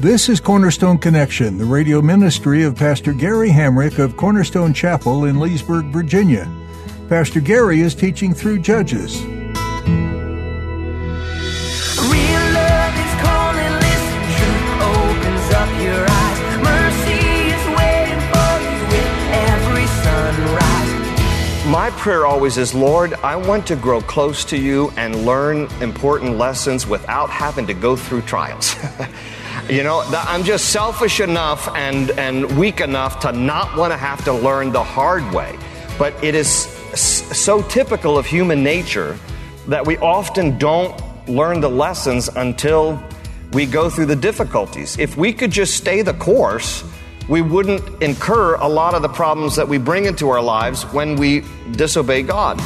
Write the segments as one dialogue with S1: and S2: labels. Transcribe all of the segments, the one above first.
S1: This is Cornerstone Connection, the radio ministry of Pastor Gary Hamrick of Cornerstone Chapel in Leesburg, Virginia. Pastor Gary is teaching through Judges.
S2: My prayer always is, Lord, I want to grow close to you and learn important lessons without having to go through trials. you know, I'm just selfish enough and, and weak enough to not want to have to learn the hard way. But it is so typical of human nature that we often don't learn the lessons until we go through the difficulties. If we could just stay the course, we wouldn't incur a lot of the problems that we bring into our lives when we disobey God.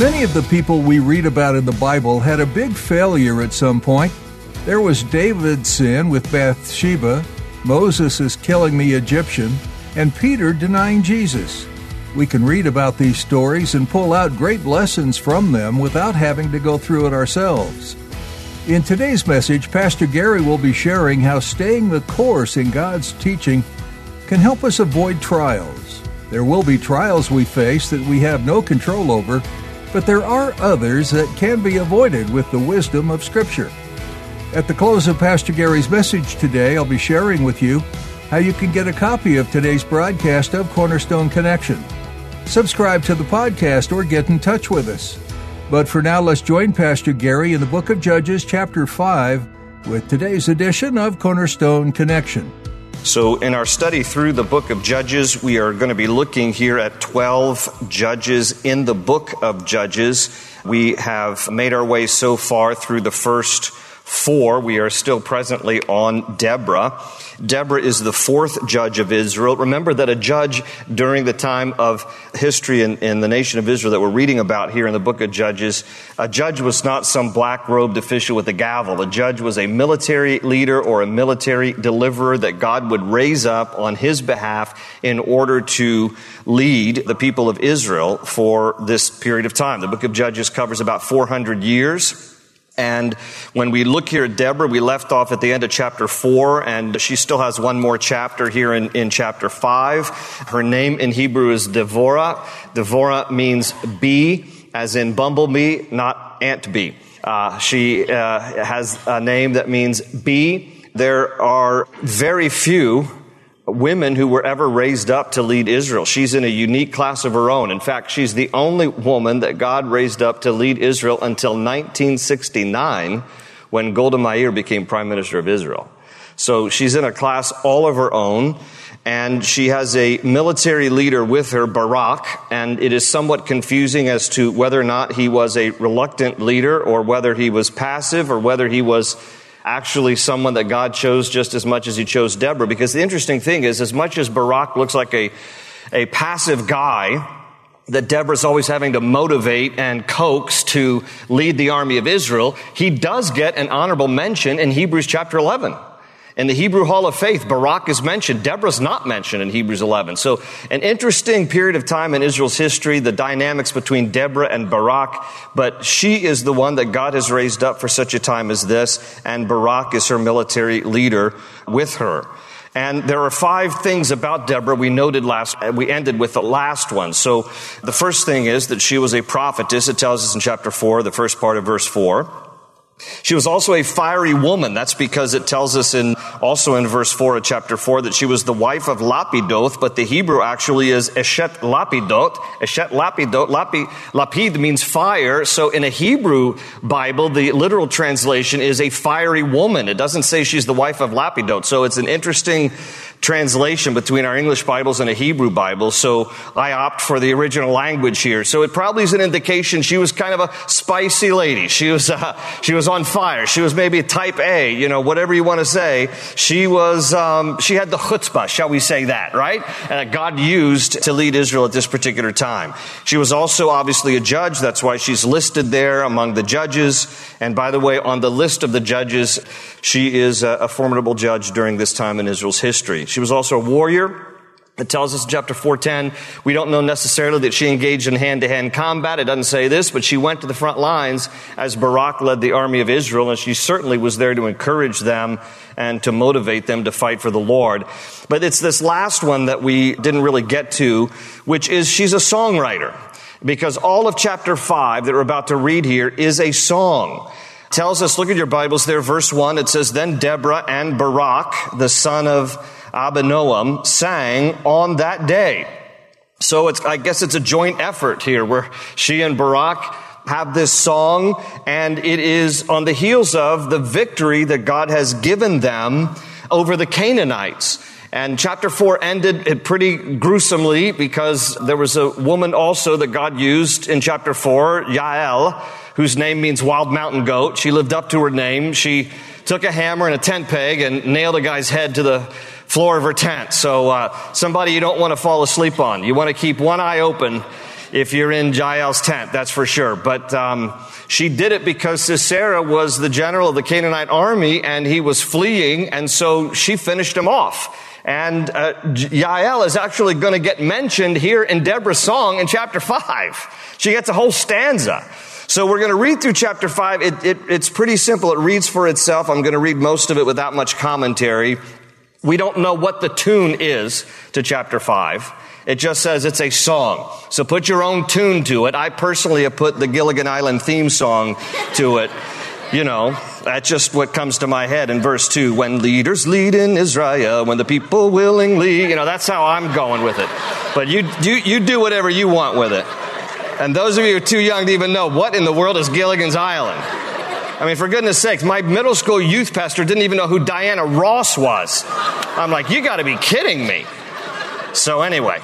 S1: Many of the people we read about in the Bible had a big failure at some point. There was David's sin with Bathsheba, Moses' is killing the Egyptian, and Peter denying Jesus. We can read about these stories and pull out great lessons from them without having to go through it ourselves. In today's message, Pastor Gary will be sharing how staying the course in God's teaching can help us avoid trials. There will be trials we face that we have no control over, but there are others that can be avoided with the wisdom of Scripture. At the close of Pastor Gary's message today, I'll be sharing with you how you can get a copy of today's broadcast of Cornerstone Connection. Subscribe to the podcast or get in touch with us. But for now, let's join Pastor Gary in the book of Judges, chapter 5, with today's edition of Cornerstone Connection.
S2: So, in our study through the book of Judges, we are going to be looking here at 12 judges in the book of Judges. We have made our way so far through the first four. We are still presently on Deborah. Deborah is the fourth judge of Israel. Remember that a judge during the time of history in, in, the nation of Israel that we're reading about here in the book of Judges, a judge was not some black robed official with a gavel. A judge was a military leader or a military deliverer that God would raise up on his behalf in order to lead the people of Israel for this period of time. The book of Judges covers about 400 years. And when we look here at Deborah, we left off at the end of chapter 4, and she still has one more chapter here in, in chapter 5. Her name in Hebrew is Devorah. Devorah means bee, as in bumblebee, not ant bee. Uh, she uh, has a name that means bee. There are very few women who were ever raised up to lead Israel. She's in a unique class of her own. In fact, she's the only woman that God raised up to lead Israel until 1969 when Golda Meir became prime minister of Israel. So she's in a class all of her own. And she has a military leader with her, Barak, and it is somewhat confusing as to whether or not he was a reluctant leader or whether he was passive or whether he was actually someone that God chose just as much as he chose Deborah. Because the interesting thing is, as much as Barak looks like a, a passive guy, that Deborah's always having to motivate and coax to lead the army of Israel, he does get an honorable mention in Hebrews chapter 11. In the Hebrew Hall of Faith, Barak is mentioned. Deborah's not mentioned in Hebrews 11. So, an interesting period of time in Israel's history, the dynamics between Deborah and Barak, but she is the one that God has raised up for such a time as this, and Barak is her military leader with her. And there are five things about Deborah we noted last, uh, we ended with the last one. So the first thing is that she was a prophetess. It tells us in chapter 4, the first part of verse 4. She was also a fiery woman. That's because it tells us in, also in verse 4 of chapter 4 that she was the wife of Lapidoth, but the Hebrew actually is Eshet Lapidot. Eshet Lapidot. Lapi, lapid means fire. So in a Hebrew Bible, the literal translation is a fiery woman. It doesn't say she's the wife of Lapidot. So it's an interesting translation between our English Bibles and a Hebrew Bible, so I opt for the original language here. So it probably is an indication she was kind of a spicy lady. She was, uh, she was on fire. She was maybe type A, you know, whatever you want to say. She was, um, she had the chutzpah, shall we say that, right? And God used to lead Israel at this particular time. She was also obviously a judge. That's why she's listed there among the judges. And by the way, on the list of the judges, she is a formidable judge during this time in Israel's history. She was also a warrior. It tells us in chapter 410, we don't know necessarily that she engaged in hand to hand combat. It doesn't say this, but she went to the front lines as Barak led the army of Israel, and she certainly was there to encourage them and to motivate them to fight for the Lord. But it's this last one that we didn't really get to, which is she's a songwriter. Because all of chapter 5 that we're about to read here is a song tells us, look at your Bibles there, verse 1, it says, Then Deborah and Barak, the son of Abinoam, sang on that day. So it's, I guess it's a joint effort here where she and Barak have this song and it is on the heels of the victory that God has given them over the Canaanites. And chapter 4 ended it pretty gruesomely because there was a woman also that God used in chapter 4, Yael, whose name means wild mountain goat. She lived up to her name. She took a hammer and a tent peg and nailed a guy's head to the floor of her tent. So, uh, somebody you don't want to fall asleep on. You want to keep one eye open if you're in Jael's tent, that's for sure. But um, she did it because Sisera was the general of the Canaanite army and he was fleeing, and so she finished him off. And uh, Yael is actually going to get mentioned here in Deborah's song in chapter 5. She gets a whole stanza. So we're going to read through chapter 5. It, it, it's pretty simple. It reads for itself. I'm going to read most of it without much commentary. We don't know what the tune is to chapter 5. It just says it's a song. So put your own tune to it. I personally have put the Gilligan Island theme song to it. You know, that's just what comes to my head in verse 2. When leaders lead in Israel, when the people willingly, you know, that's how I'm going with it. But you, you, you do whatever you want with it. And those of you who are too young to even know what in the world is Gilligan's Island. I mean, for goodness sakes, my middle school youth pastor didn't even know who Diana Ross was. I'm like, you got to be kidding me. So, anyway,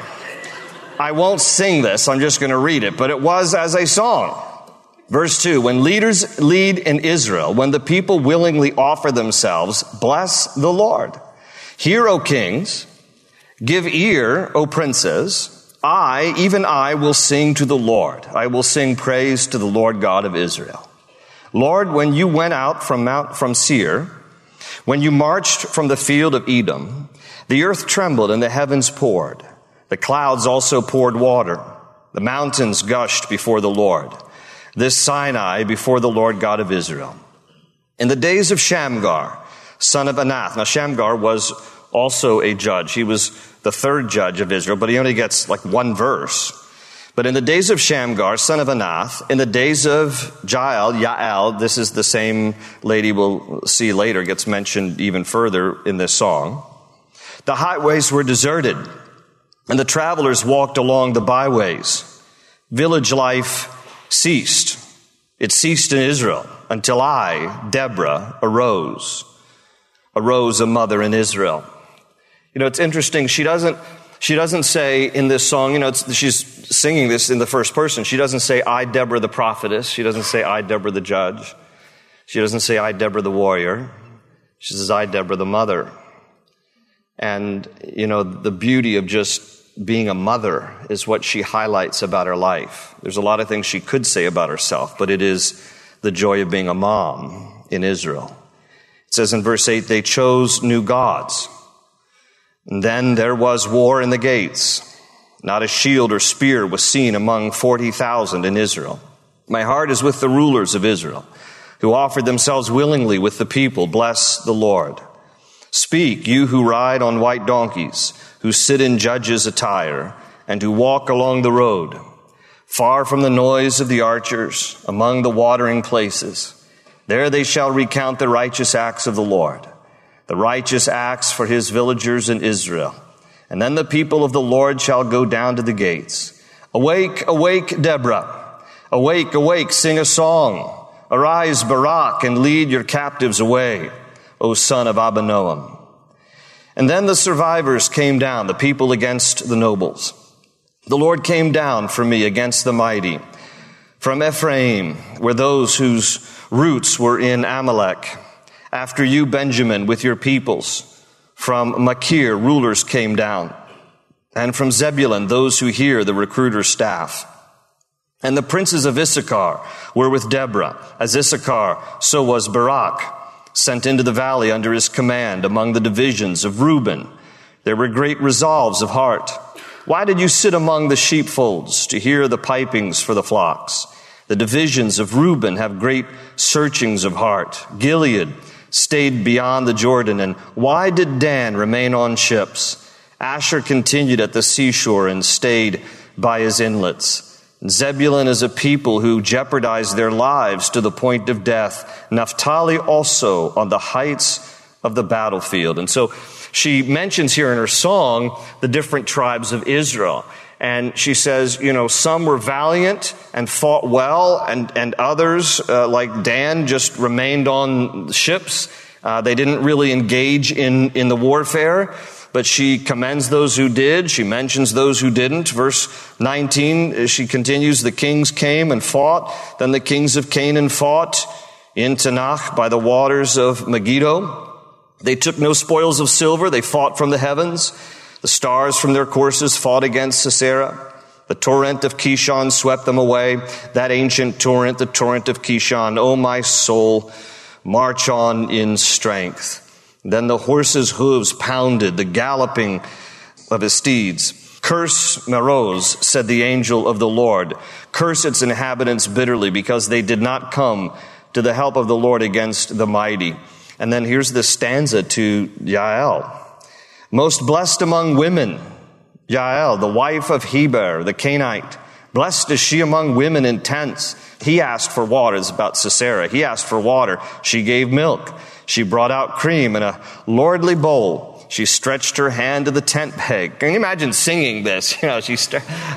S2: I won't sing this, I'm just to read it, but it was as a song. Verse 2 When leaders lead in Israel, when the people willingly offer themselves, bless the Lord. Hear, O kings, give ear, O princes. I, even I, will sing to the Lord. I will sing praise to the Lord God of Israel. Lord, when you went out from Mount, from Seir, when you marched from the field of Edom, the earth trembled and the heavens poured. The clouds also poured water. The mountains gushed before the Lord. This Sinai before the Lord God of Israel. In the days of Shamgar, son of Anath. Now Shamgar was also a judge. He was the third judge of Israel, but he only gets like one verse. But in the days of Shamgar, son of Anath, in the days of Jael, Yael, this is the same lady we'll see later, gets mentioned even further in this song. The highways were deserted, and the travelers walked along the byways. Village life ceased. It ceased in Israel until I, Deborah, arose. Arose a mother in Israel. You know, it's interesting. She doesn't, she doesn't say in this song, you know, she's singing this in the first person. She doesn't say, I, Deborah the prophetess. She doesn't say, I, Deborah the judge. She doesn't say, I, Deborah the warrior. She says, I, Deborah the mother. And, you know, the beauty of just being a mother is what she highlights about her life. There's a lot of things she could say about herself, but it is the joy of being a mom in Israel. It says in verse 8, they chose new gods and then there was war in the gates. Not a shield or spear was seen among 40,000 in Israel. My heart is with the rulers of Israel, who offered themselves willingly with the people. Bless the Lord. Speak, you who ride on white donkeys, who sit in judges' attire, and who walk along the road, far from the noise of the archers, among the watering places. There they shall recount the righteous acts of the Lord the righteous acts for his villagers in Israel. And then the people of the Lord shall go down to the gates. Awake, awake, Deborah. Awake, awake, sing a song. Arise, Barak, and lead your captives away, O son of Abinoam. And then the survivors came down, the people against the nobles. The Lord came down for me against the mighty. From Ephraim were those whose roots were in Amalek. After you, Benjamin, with your peoples. From Machir, rulers came down. And from Zebulun, those who hear the recruiter's staff. And the princes of Issachar were with Deborah. As Issachar, so was Barak sent into the valley under his command among the divisions of Reuben. There were great resolves of heart. Why did you sit among the sheepfolds to hear the pipings for the flocks? The divisions of Reuben have great searchings of heart. Gilead stayed beyond the Jordan. And why did Dan remain on ships? Asher continued at the seashore and stayed by his inlets. Zebulun is a people who jeopardize their lives to the point of death. Naphtali also on the heights of the battlefield. And so she mentions here in her song the different tribes of Israel. And she says, you know, some were valiant and fought well, and, and others, uh, like Dan, just remained on ships. Uh, they didn't really engage in, in the warfare but she commends those who did. She mentions those who didn't. Verse 19, she continues, the kings came and fought. Then the kings of Canaan fought in Taanach by the waters of Megiddo. They took no spoils of silver. They fought from the heavens. The stars from their courses fought against Sisera. The torrent of Kishon swept them away. That ancient torrent, the torrent of Kishon. O oh, my soul, march on in strength. Then the horse's hooves pounded, the galloping of his steeds. Curse Meroz, said the angel of the Lord. Curse its inhabitants bitterly because they did not come to the help of the Lord against the mighty. And then here's the stanza to Jael. Most blessed among women, Jael, the wife of Heber, the Kenite. Blessed is she among women in tents. He asked for water. It's about Sisera. He asked for water. She gave milk. She brought out cream in a lordly bowl. She stretched her hand to the tent peg. Can you imagine singing this? You know, she.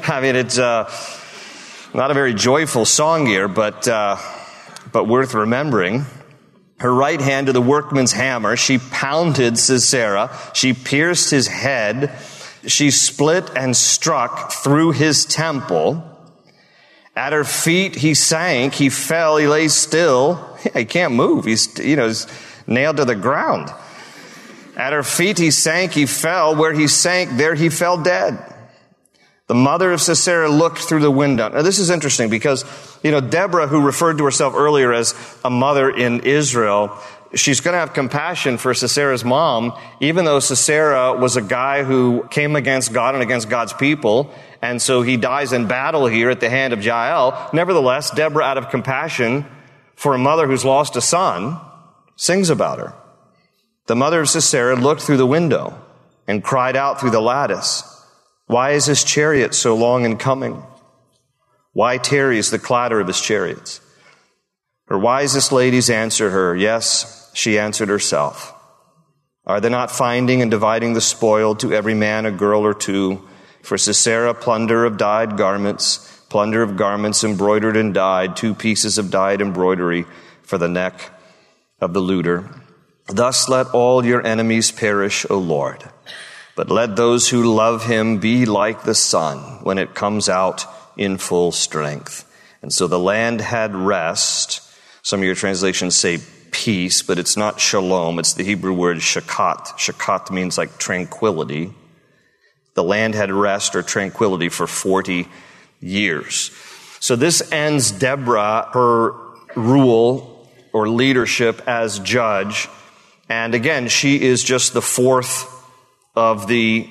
S2: I mean, it's uh, not a very joyful song here, but uh, but worth remembering. Her right hand to the workman's hammer. She pounded Sisera. She pierced his head. She split and struck through his temple. At her feet, he sank. He fell. He lay still. He can't move. He's, you know, he's nailed to the ground. At her feet he sank, he fell. Where he sank, there he fell dead. The mother of Sisera looked through the window. Now this is interesting because, you know, Deborah, who referred to herself earlier as a mother in Israel, she's going to have compassion for Sisera's mom, even though Sisera was a guy who came against God and against God's people. And so he dies in battle here at the hand of Jael. Nevertheless, Deborah, out of compassion for a mother who's lost a son, sings about her. The mother of Sisera looked through the window and cried out through the lattice, Why is his chariot so long in coming? Why tarries the clatter of his chariots? Her wisest ladies answered her, Yes, she answered herself. Are they not finding and dividing the spoil to every man a girl or two? For Sisera, plunder of dyed garments, plunder of garments embroidered and dyed, two pieces of dyed embroidery for the neck of the looter. Thus let all your enemies perish, O Lord. But let those who love him be like the sun when it comes out in full strength. And so the land had rest. Some of your translations say peace, but it's not shalom. It's the Hebrew word shakat. Shakat means like tranquility. The land had rest or tranquility for 40 years. So this ends Deborah, her rule or leadership as judge. And again, she is just the fourth of the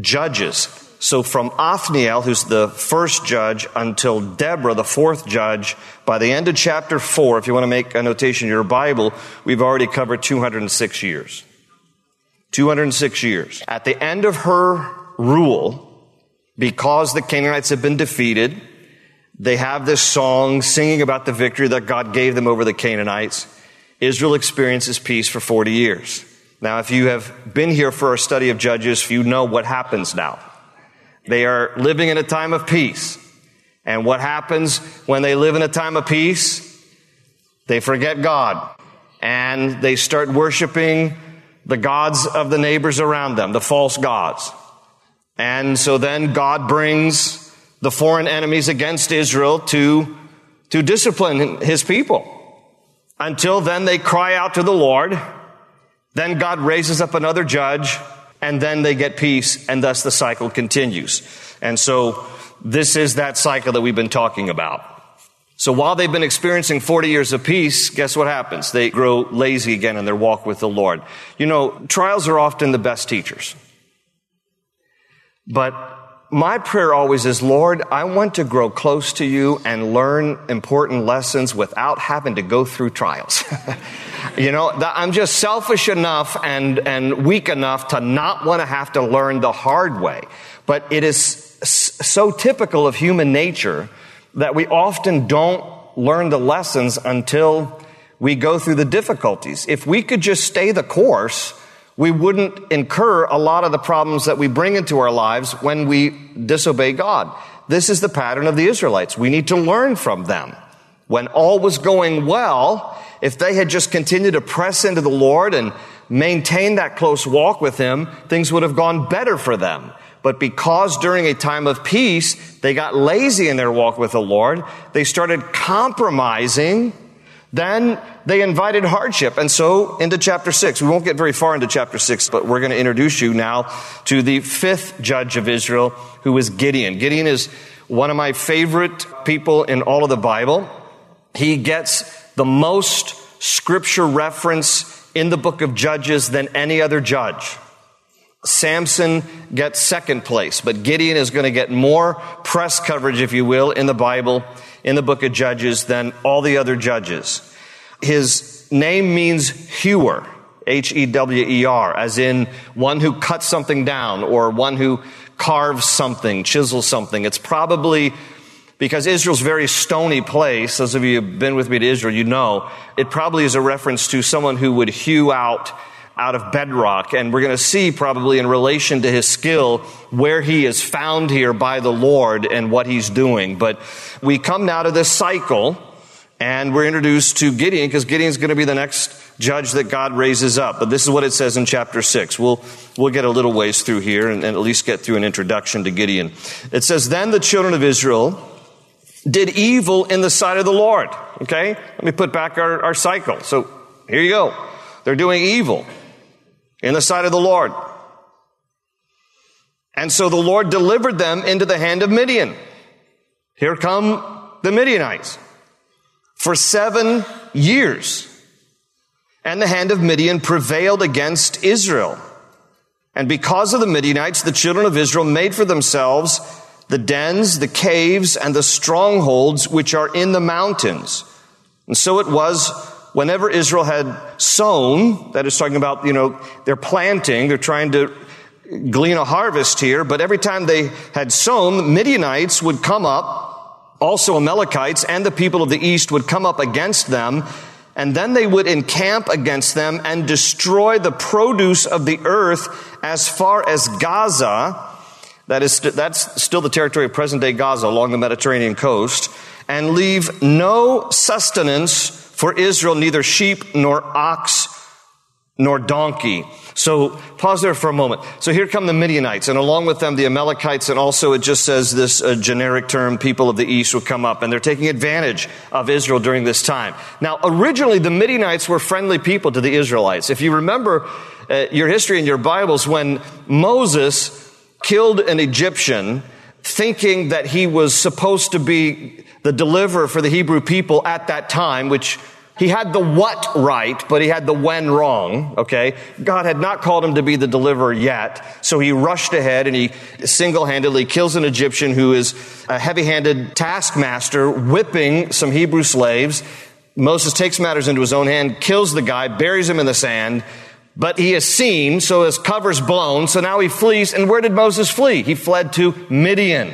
S2: judges. So from Othniel, who's the first judge, until Deborah, the fourth judge, by the end of chapter four, if you want to make a notation in your Bible, we've already covered 206 years. 206 years. At the end of her rule, because the Canaanites have been defeated, they have this song singing about the victory that God gave them over the Canaanites. Israel experiences peace for 40 years. Now, if you have been here for our study of Judges, you know what happens now. They are living in a time of peace. And what happens when they live in a time of peace? They forget God and they start worshiping the gods of the neighbors around them, the false gods. And so then God brings the foreign enemies against Israel to, to discipline his people. Until then, they cry out to the Lord. Then God raises up another judge, and then they get peace, and thus the cycle continues. And so, this is that cycle that we've been talking about. So while they've been experiencing 40 years of peace, guess what happens? They grow lazy again in their walk with the Lord. You know, trials are often the best teachers. But my prayer always is, Lord, I want to grow close to you and learn important lessons without having to go through trials. you know, I'm just selfish enough and, and weak enough to not want to have to learn the hard way. But it is so typical of human nature that we often don't learn the lessons until we go through the difficulties. If we could just stay the course, we wouldn't incur a lot of the problems that we bring into our lives when we disobey God. This is the pattern of the Israelites. We need to learn from them. When all was going well, if they had just continued to press into the Lord and maintain that close walk with Him, things would have gone better for them. But because during a time of peace, they got lazy in their walk with the Lord, they started compromising, then they invited hardship. And so into chapter six, we won't get very far into chapter six, but we're going to introduce you now to the fifth judge of Israel, who is Gideon. Gideon is one of my favorite people in all of the Bible. He gets the most scripture reference in the book of Judges than any other judge. Samson gets second place, but Gideon is going to get more press coverage, if you will, in the Bible, in the book of Judges than all the other judges. His name means hewer, H-E-W-E-R, as in one who cuts something down or one who carves something, chisels something. It's probably because Israel's very stony place. Those of you who've been with me to Israel, you know, it probably is a reference to someone who would hew out out of bedrock. And we're going to see probably in relation to his skill where he is found here by the Lord and what he's doing. But we come now to this cycle and we're introduced to Gideon because Gideon's going to be the next judge that God raises up. But this is what it says in chapter 6. We'll, we'll get a little ways through here and, and at least get through an introduction to Gideon. It says, Then the children of Israel did evil in the sight of the Lord. Okay? Let me put back our, our cycle. So here you go. They're doing evil in the sight of the Lord. And so the Lord delivered them into the hand of Midian. Here come the Midianites for seven years. And the hand of Midian prevailed against Israel. And because of the Midianites, the children of Israel made for themselves the dens, the caves, and the strongholds which are in the mountains. And so it was whenever Israel had sown, that is talking about, you know, they're planting, they're trying to glean a harvest here, but every time they had sown, Midianites would come up, also Amalekites and the people of the east would come up against them, and then they would encamp against them and destroy the produce of the earth as far as Gaza. That is, that's still the territory of present day Gaza along the Mediterranean coast, and leave no sustenance for Israel, neither sheep nor ox nor donkey. So pause there for a moment. So here come the Midianites, and along with them the Amalekites, and also it just says this uh, generic term, people of the east will come up, and they're taking advantage of Israel during this time. Now, originally the Midianites were friendly people to the Israelites. If you remember uh, your history in your Bibles, when Moses killed an Egyptian, thinking that he was supposed to be the deliverer for the Hebrew people at that time, which he had the what right, but he had the when wrong, okay? God had not called him to be the deliverer yet, so he rushed ahead and he single-handedly kills an Egyptian who is a heavy-handed taskmaster whipping some Hebrew slaves. Moses takes matters into his own hand, kills the guy, buries him in the sand, but he is seen, so his cover's blown, so now he flees. And where did Moses flee? He fled to Midian.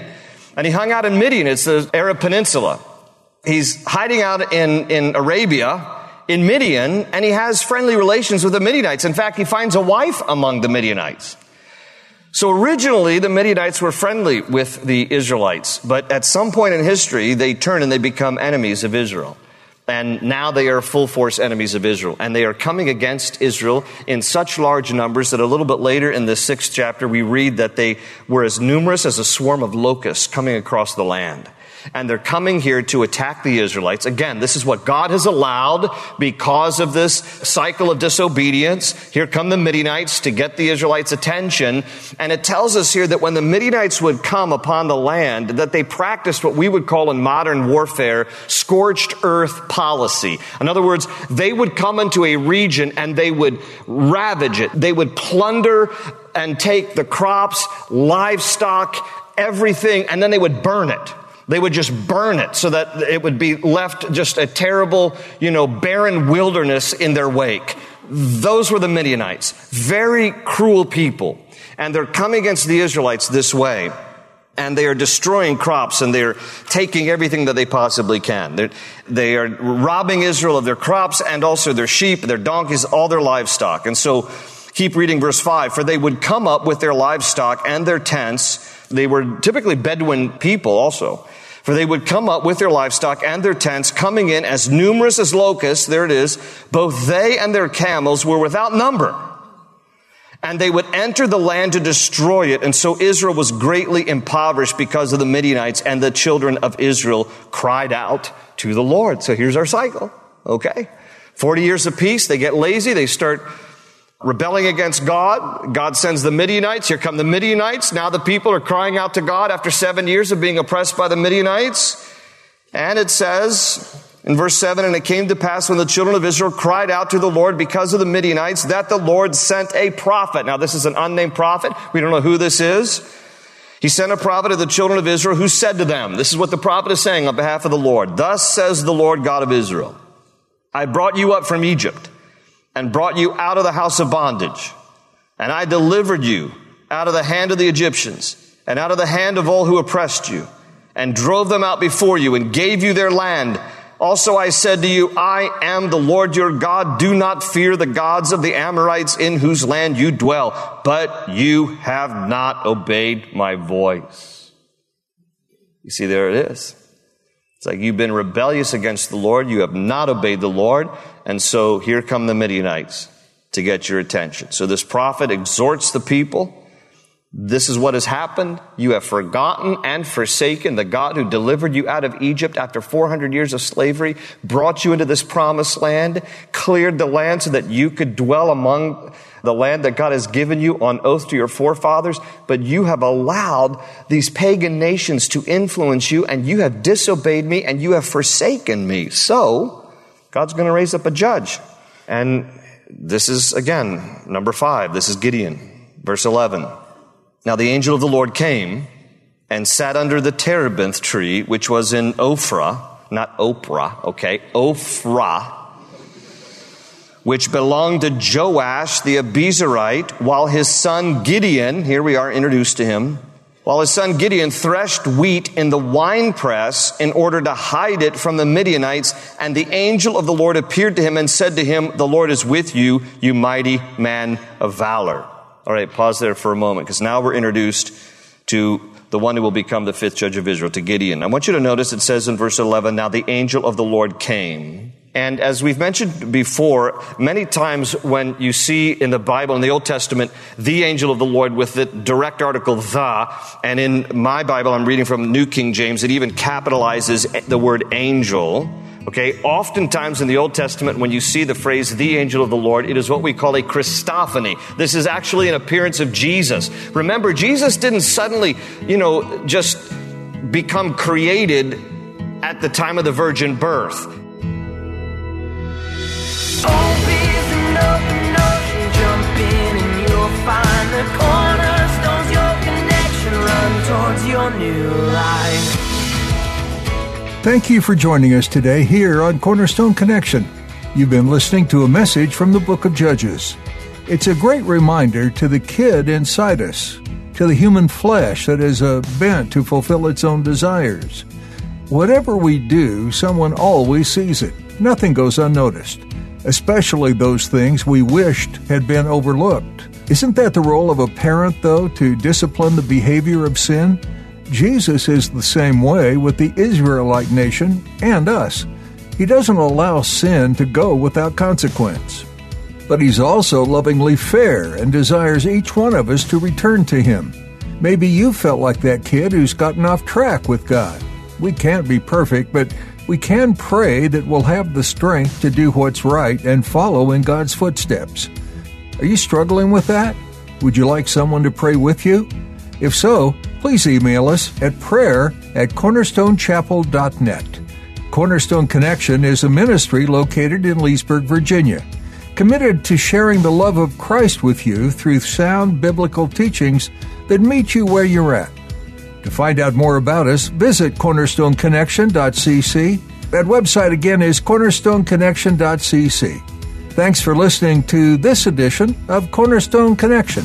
S2: And he hung out in Midian. It's the Arab Peninsula. He's hiding out in, in Arabia, in Midian, and he has friendly relations with the Midianites. In fact, he finds a wife among the Midianites. So originally, the Midianites were friendly with the Israelites, but at some point in history, they turn and they become enemies of Israel. And now they are full force enemies of Israel. And they are coming against Israel in such large numbers that a little bit later in the sixth chapter, we read that they were as numerous as a swarm of locusts coming across the land and they're coming here to attack the Israelites. Again, this is what God has allowed because of this cycle of disobedience. Here come the Midianites to get the Israelites' attention. And it tells us here that when the Midianites would come upon the land, that they practiced what we would call in modern warfare scorched earth policy. In other words, they would come into a region and they would ravage it. They would plunder and take the crops, livestock, everything, and then they would burn it. They would just burn it so that it would be left just a terrible, you know, barren wilderness in their wake. Those were the Midianites. Very cruel people. And they're coming against the Israelites this way. And they are destroying crops and they're taking everything that they possibly can. They're, they are robbing Israel of their crops and also their sheep, their donkeys, all their livestock. And so, keep reading verse 5. For they would come up with their livestock and their tents. They were typically Bedouin people also. For they would come up with their livestock and their tents, coming in as numerous as locusts. There it is. Both they and their camels were without number. And they would enter the land to destroy it. And so Israel was greatly impoverished because of the Midianites, and the children of Israel cried out to the Lord. So here's our cycle. Okay. 40 years of peace. They get lazy. They start rebelling against God. God sends the Midianites. Here come the Midianites. Now the people are crying out to God after seven years of being oppressed by the Midianites. And it says in verse 7 And it came to pass when the children of Israel cried out to the Lord because of the Midianites that the Lord sent a prophet. Now, this is an unnamed prophet. We don't know who this is. He sent a prophet to the children of Israel who said to them, This is what the prophet is saying on behalf of the Lord. Thus says the Lord God of Israel I brought you up from Egypt and brought you out of the house of bondage. And I delivered you out of the hand of the Egyptians and out of the hand of all who oppressed you and drove them out before you and gave you their land. Also I said to you, I am the Lord your God. Do not fear the gods of the Amorites in whose land you dwell, but you have not obeyed my voice. You see, there it is. It's like you've been rebellious against the Lord. You have not obeyed the Lord. And so here come the Midianites to get your attention. So this prophet exhorts the people. This is what has happened. You have forgotten and forsaken the God who delivered you out of Egypt after 400 years of slavery, brought you into this promised land, cleared the land so that you could dwell among the land that God has given you on oath to your forefathers, but you have allowed these pagan nations to influence you and you have disobeyed me and you have forsaken me. So, God's going to raise up a judge. And this is, again, number five. This is Gideon. Verse 11. Now the angel of the Lord came and sat under the terebinth tree, which was in Ophrah, not Oprah, okay, Ophrah, which belonged to Joash the Abiezrite, while his son Gideon, here we are introduced to him, while his son Gideon threshed wheat in the winepress in order to hide it from the Midianites, and the angel of the Lord appeared to him and said to him, The Lord is with you, you mighty man of valor. All right, pause there for a moment, because now we're introduced to the one who will become the fifth judge of Israel, to Gideon. I want you to notice it says in verse 11, Now the angel of the Lord came. And as we've mentioned before, many times when you see in the Bible, in the Old Testament, the angel of the Lord with the direct article the, and in my Bible, I'm reading from New King James, it even capitalizes the word angel. Okay, oftentimes in the Old Testament, when you see the phrase the angel of the Lord, it is what we call a Christophany. This is actually an appearance of Jesus. Remember, Jesus didn't suddenly, you know, just become created at the time of the virgin birth.
S1: Thank you for joining us today here on Cornerstone Connection. You've been listening to a message from the book of Judges. It's a great reminder to the kid inside us, to the human flesh that is a bent to fulfill its own desires. Whatever we do, someone always sees it. Nothing goes unnoticed especially those things we wished had been overlooked. Isn't that the role of a parent, though, to discipline the behavior of sin? Jesus is the same way with the Israelite nation and us. He doesn't allow sin to go without consequence. But He's also lovingly fair and desires each one of us to return to Him. Maybe you felt like that kid who's gotten off track with God. We can't be perfect, but we can pray that we'll have the strength to do what's right and follow in God's footsteps. Are you struggling with that? Would you like someone to pray with you? If so, please email us at prayer at cornerstonechapel.net. Cornerstone Connection is a ministry located in Leesburg, Virginia, committed to sharing the love of Christ with you through sound biblical teachings that meet you where you're at. To find out more about us, visit cornerstoneconnection.cc. That website again is cornerstoneconnection.cc. Thanks for listening to this edition of Cornerstone Connection.